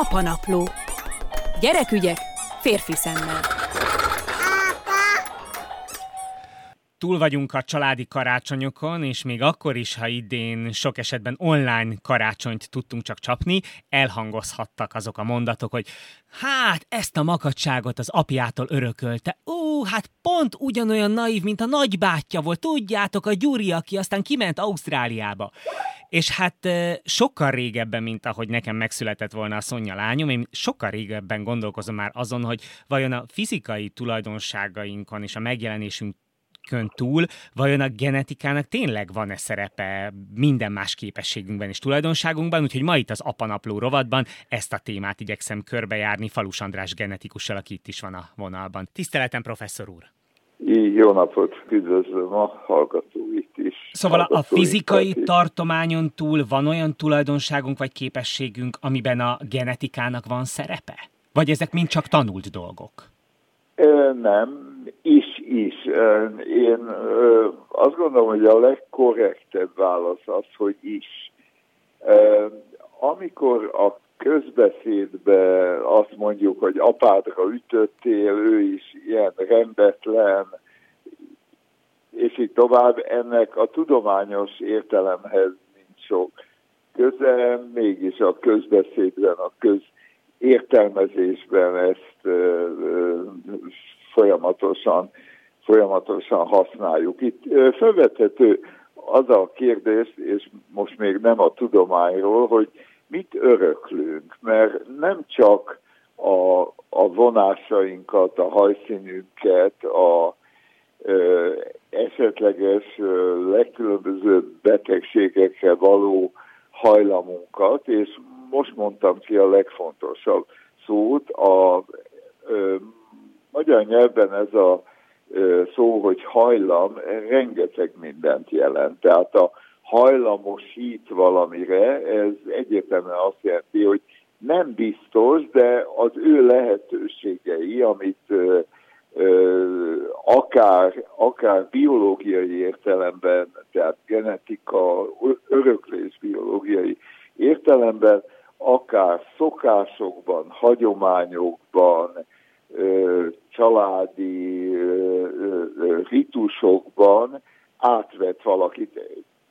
Apanapló. Gyerekügyek férfi szemmel. Túl vagyunk a családi karácsonyokon, és még akkor is, ha idén sok esetben online karácsonyt tudtunk csak csapni, elhangozhattak azok a mondatok, hogy hát ezt a makacságot az apjától örökölte. Ó, hát pont ugyanolyan naív, mint a nagybátyja volt, tudjátok, a Gyuri, aki aztán kiment Ausztráliába. És hát sokkal régebben, mint ahogy nekem megszületett volna a Szonya lányom, én sokkal régebben gondolkozom már azon, hogy vajon a fizikai tulajdonságainkon és a megjelenésünk kön túl, vajon a genetikának tényleg van-e szerepe minden más képességünkben és tulajdonságunkban, úgyhogy ma itt az Apanapló rovatban ezt a témát igyekszem körbejárni Falus András genetikussal, aki itt is van a vonalban. Tiszteletem, professzor úr! Jó napot, üdvözlöm a hallgatóit is. Szóval a fizikai tartományon túl van olyan tulajdonságunk vagy képességünk, amiben a genetikának van szerepe? Vagy ezek mind csak tanult dolgok? Nem, is, is. Én azt gondolom, hogy a legkorrektebb válasz az, hogy is. Amikor a közbeszédbe azt mondjuk, hogy apádra ütöttél, ő is ilyen rendetlen, és így tovább, ennek a tudományos értelemhez nincs sok köze, mégis a közbeszédben, a közértelmezésben ezt folyamatosan, folyamatosan használjuk. Itt felvethető az a kérdés, és most még nem a tudományról, hogy mit öröklünk, mert nem csak a, a vonásainkat, a hajszínünket, a ö, esetleges ö, legkülönbözőbb betegségekkel való hajlamunkat, és most mondtam ki a legfontosabb szót, a ö, magyar nyelven ez a szó, hogy hajlam, rengeteg mindent jelent. Tehát a hajlamosít valamire, ez egyértelműen azt jelenti, hogy nem biztos, de az ő lehetőségei, amit ö, ö, akár, akár biológiai értelemben, tehát genetika, öröklés biológiai értelemben, akár szokásokban, hagyományokban, családi ritusokban átvett valakit.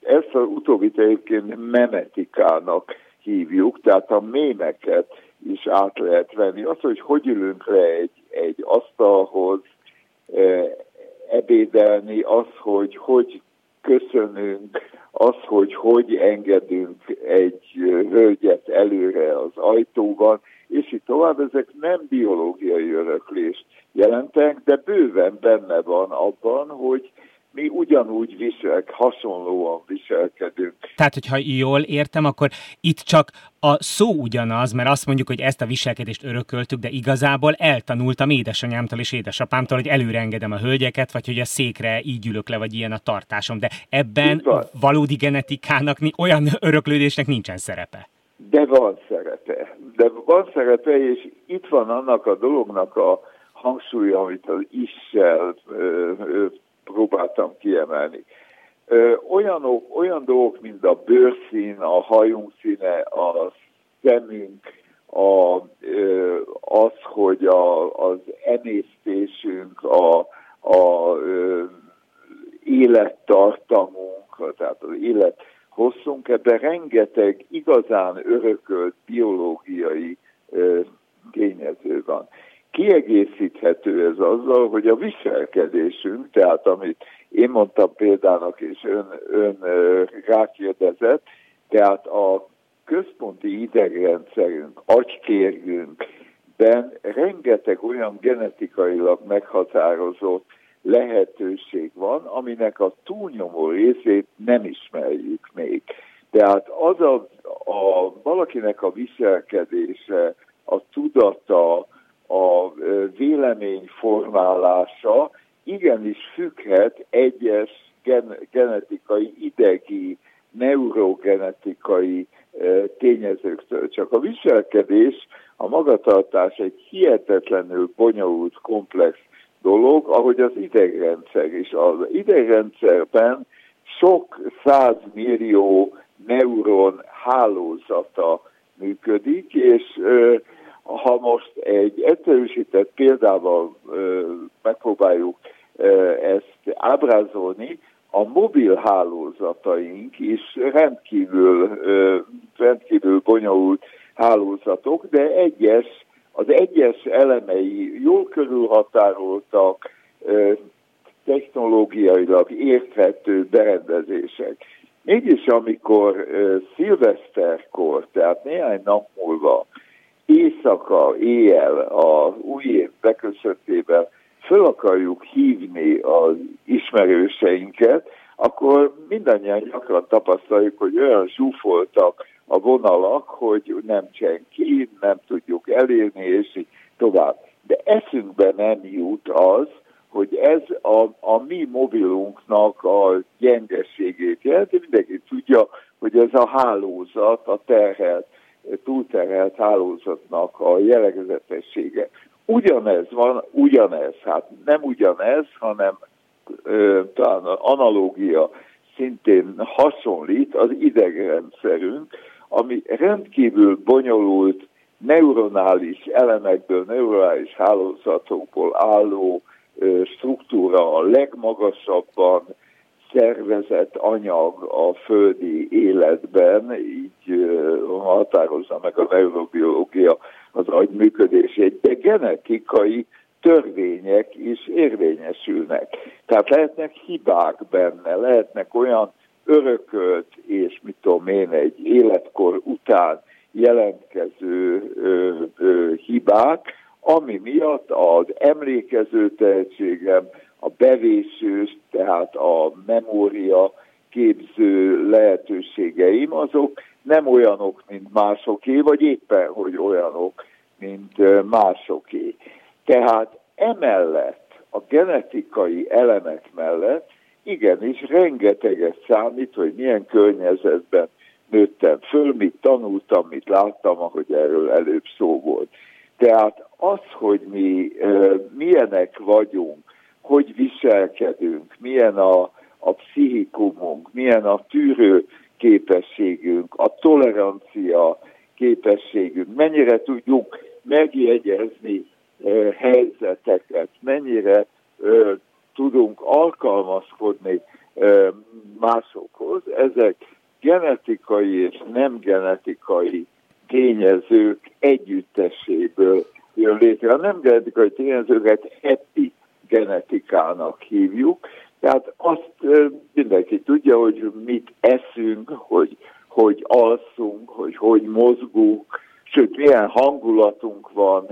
Ezt az utóbbit egyébként memetikának hívjuk, tehát a mémeket is át lehet venni. Az, hogy hogy ülünk le egy, egy asztalhoz, ebédelni, az, hogy hogy köszönünk, az, hogy hogy engedünk egy hölgyet előre az ajtóban, és így tovább, ezek nem biológiai öröklést jelentek, de bőven benne van abban, hogy mi ugyanúgy viselk, hasonlóan viselkedünk. Tehát, hogyha jól értem, akkor itt csak a szó ugyanaz, mert azt mondjuk, hogy ezt a viselkedést örököltük, de igazából eltanultam édesanyámtól és édesapámtól, hogy előre engedem a hölgyeket, vagy hogy a székre így ülök le, vagy ilyen a tartásom. De ebben valódi genetikának, olyan öröklődésnek nincsen szerepe. De van szerepe. De van szerepe, és itt van annak a dolognak a hangsúlya, amit az issel próbáltam kiemelni. Olyan, olyan dolgok, mint a bőrszín, a hajunk színe, a szemünk, a, az, hogy a, az emésztésünk, a, a élettartamunk, tehát az élet hosszunk, ebben rengeteg igazán örökölt biológiai tényező van. Kiegészíthető ez azzal, hogy a viselkedésünk, tehát amit én mondtam példának, és ön, ön rákérdezett, tehát a központi idegrendszerünk, agykérgünkben rengeteg olyan genetikailag meghatározott lehetőség van, aminek a túlnyomó részét nem ismerjük még. Tehát az a, a valakinek a viselkedése, a tudata, a véleményformálása igenis függhet egyes gen, genetikai, idegi, neurogenetikai tényezőktől. Csak a viselkedés, a magatartás egy hihetetlenül bonyolult, komplex dolog, ahogy az idegrendszer is. Az idegrendszerben sok százmillió neuron hálózata működik, és ha most egy egyszerűsített példával megpróbáljuk ezt ábrázolni, a mobil hálózataink is rendkívül, rendkívül bonyolult hálózatok, de egyes, az egyes elemei jól körülhatároltak, technológiailag érthető berendezések. Mégis amikor szilveszterkor, tehát néhány nap múlva, éjszaka, éjjel, a új év beköszöntében föl akarjuk hívni az ismerőseinket, akkor mindannyian gyakran tapasztaljuk, hogy olyan zsúfoltak a vonalak, hogy nem ki, nem tudjuk elérni, és így tovább. De eszünkbe nem jut az, hogy ez a, a mi mobilunknak a gyengeségét jelenti. Mindenki tudja, hogy ez a hálózat, a terhelt, túlterhelt hálózatnak a jellegzetessége. Ugyanez van, ugyanez, hát nem ugyanez, hanem ö, talán analógia szintén hasonlít az idegrendszerünk, ami rendkívül bonyolult neuronális elemekből, neuronális hálózatokból álló struktúra a legmagasabban szervezett anyag a földi életben, így határozza meg a neurobiológia az agy működését, de genetikai törvények is érvényesülnek. Tehát lehetnek hibák benne, lehetnek olyan örökölt és mit tudom én, egy életkor után jelentkező ö, ö, hibák, ami miatt az emlékező tehetségem, a bevésős, tehát a memória képző lehetőségeim, azok nem olyanok, mint másoké, vagy éppen, hogy olyanok, mint másoké. Tehát emellett, a genetikai elemek mellett igenis rengeteget számít, hogy milyen környezetben nőttem föl, mit tanultam, mit láttam, ahogy erről előbb szó volt. Tehát az, hogy mi milyenek vagyunk, hogy viselkedünk, milyen a, a pszichikumunk, milyen a tűrő képességünk, a tolerancia képességünk, mennyire tudjuk megjegyezni uh, helyzeteket, mennyire uh, tudunk alkalmazkodni uh, másokhoz, ezek genetikai és nem genetikai tényezők együtteséből jön létre. A nem genetikai tényezőket epigenetikának hívjuk, tehát azt mindenki tudja, hogy mit eszünk, hogy hogy alszunk, hogy hogy mozgunk, sőt milyen hangulatunk van,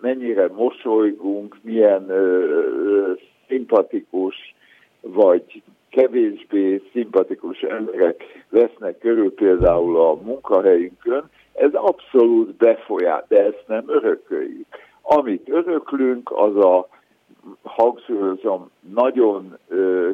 mennyire mosolygunk, milyen ö, ö, szimpatikus vagy kevésbé szimpatikus emberek vesznek körül például a munkahelyünkön, ez abszolút befolyás, de ezt nem örököljük. Amit öröklünk, az a, hangsúlyozom, nagyon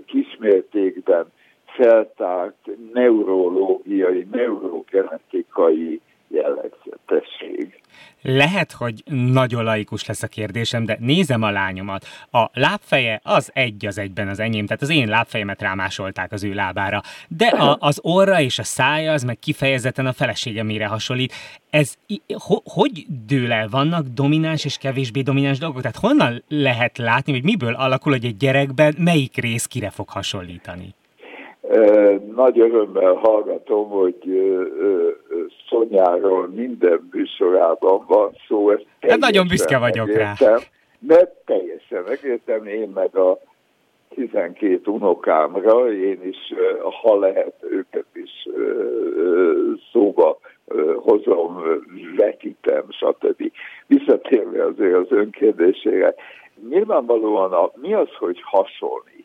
kismértékben feltárt neurológiai, neurogenetikai jellegzetesség. Lehet, hogy nagyon laikus lesz a kérdésem, de nézem a lányomat. A lábfeje az egy az egyben az enyém, tehát az én lábfejemet rámásolták az ő lábára. De a, az orra és a szája az meg kifejezetten a feleségemére hasonlít. Ez ho, hogy dől el? Vannak domináns és kevésbé domináns dolgok? Tehát honnan lehet látni, hogy miből alakul, hogy egy gyerekben melyik rész kire fog hasonlítani? Nagy örömmel hallgatom, hogy Szonyáról minden műsorában van szó. Ezt hát nagyon büszke vagyok megértem, rá. Mert teljesen megértem, én meg a 12 unokámra, én is, ha lehet, őket is szóba hozom, vetítem, stb. Visszatérve azért az önkérdésére. Nyilvánvalóan a, mi az, hogy hasonlít?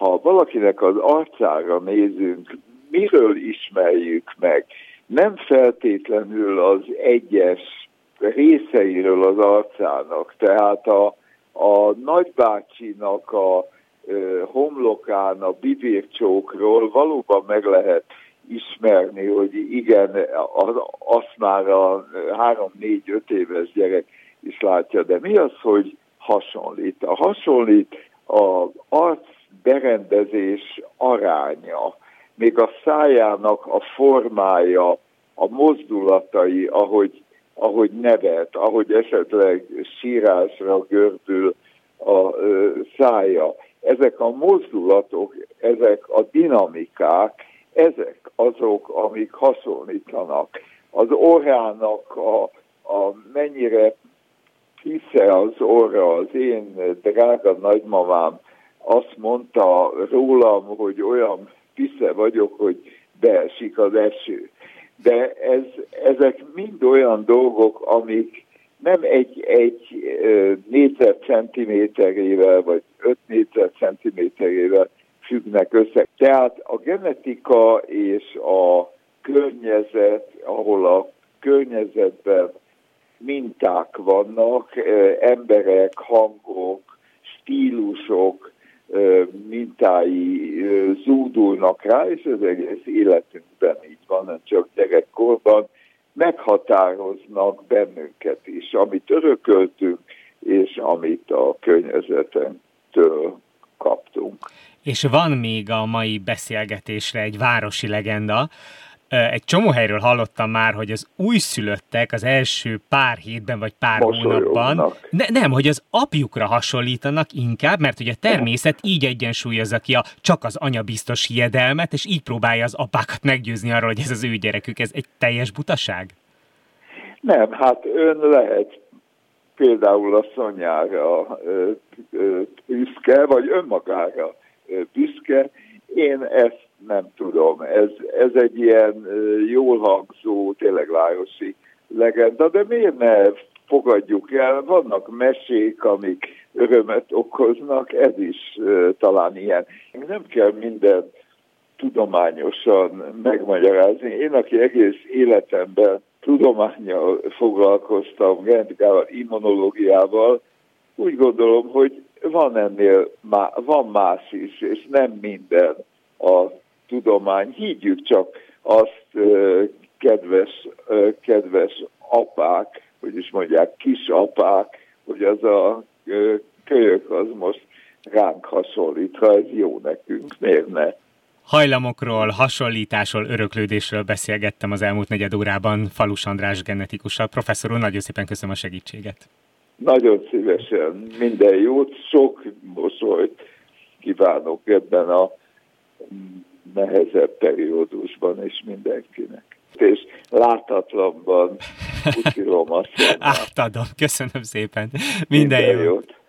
Ha valakinek az arcára nézünk, miről ismerjük meg, nem feltétlenül az egyes részeiről az arcának, tehát a, a nagybácsinak a ö, homlokán, a bibércsókról valóban meg lehet ismerni, hogy igen, az, azt már a három-négy-öt éves gyerek is látja, de mi az, hogy hasonlít? A hasonlít az arc berendezés aránya, még a szájának a formája, a mozdulatai, ahogy, ahogy nevet, ahogy esetleg sírásra gördül a szája. Ezek a mozdulatok, ezek a dinamikák, ezek azok, amik hasonlítanak. Az orrának a, a mennyire hisze az orra, az én drága nagymamám azt mondta rólam, hogy olyan pisze vagyok, hogy beesik az eső. De ez, ezek mind olyan dolgok, amik nem egy, egy négyzetcentiméterével, vagy öt négyzetcentiméterével függnek össze. Tehát a genetika és a környezet, ahol a környezetben minták vannak, emberek, hangok, stílusok, mintái zúdulnak rá, és az egész életünkben így van, nem csak gyerekkorban, meghatároznak bennünket is, amit örököltünk, és amit a környezetentől kaptunk. És van még a mai beszélgetésre egy városi legenda, egy csomó helyről hallottam már, hogy az újszülöttek az első pár hétben vagy pár hónapban, ne, nem, hogy az apjukra hasonlítanak inkább, mert ugye a természet így egyensúlyozza ki a csak az anya biztos hiedelmet, és így próbálja az apákat meggyőzni arról, hogy ez az ő gyerekük. Ez egy teljes butaság? Nem, hát ön lehet például a szonyára büszke, vagy önmagára büszke. Én ezt nem tudom. Ez, egy ilyen jól hangzó, tényleg lájosi legenda, de miért ne fogadjuk el? Vannak mesék, amik örömet okoznak, ez is talán ilyen. Nem kell minden tudományosan megmagyarázni. Én, aki egész életemben tudományjal foglalkoztam, gentikával, immunológiával, úgy gondolom, hogy van ennél, van más is, és nem minden a tudomány. Higgyük csak azt, kedves, kedves apák, hogy is mondják, kisapák, hogy az a kölyök az most ránk hasonlít, ha ez jó nekünk, miért ne? Hajlamokról, hasonlításról, öröklődésről beszélgettem az elmúlt negyed órában Falus András genetikussal. Professzor úr, nagyon szépen köszönöm a segítséget. Nagyon szívesen, minden jót, sok mosolyt kívánok ebben a nehezebb periódusban is mindenkinek. És látatlanban utálom azt. Átadom, köszönöm szépen. Minden, Minden jót. jót.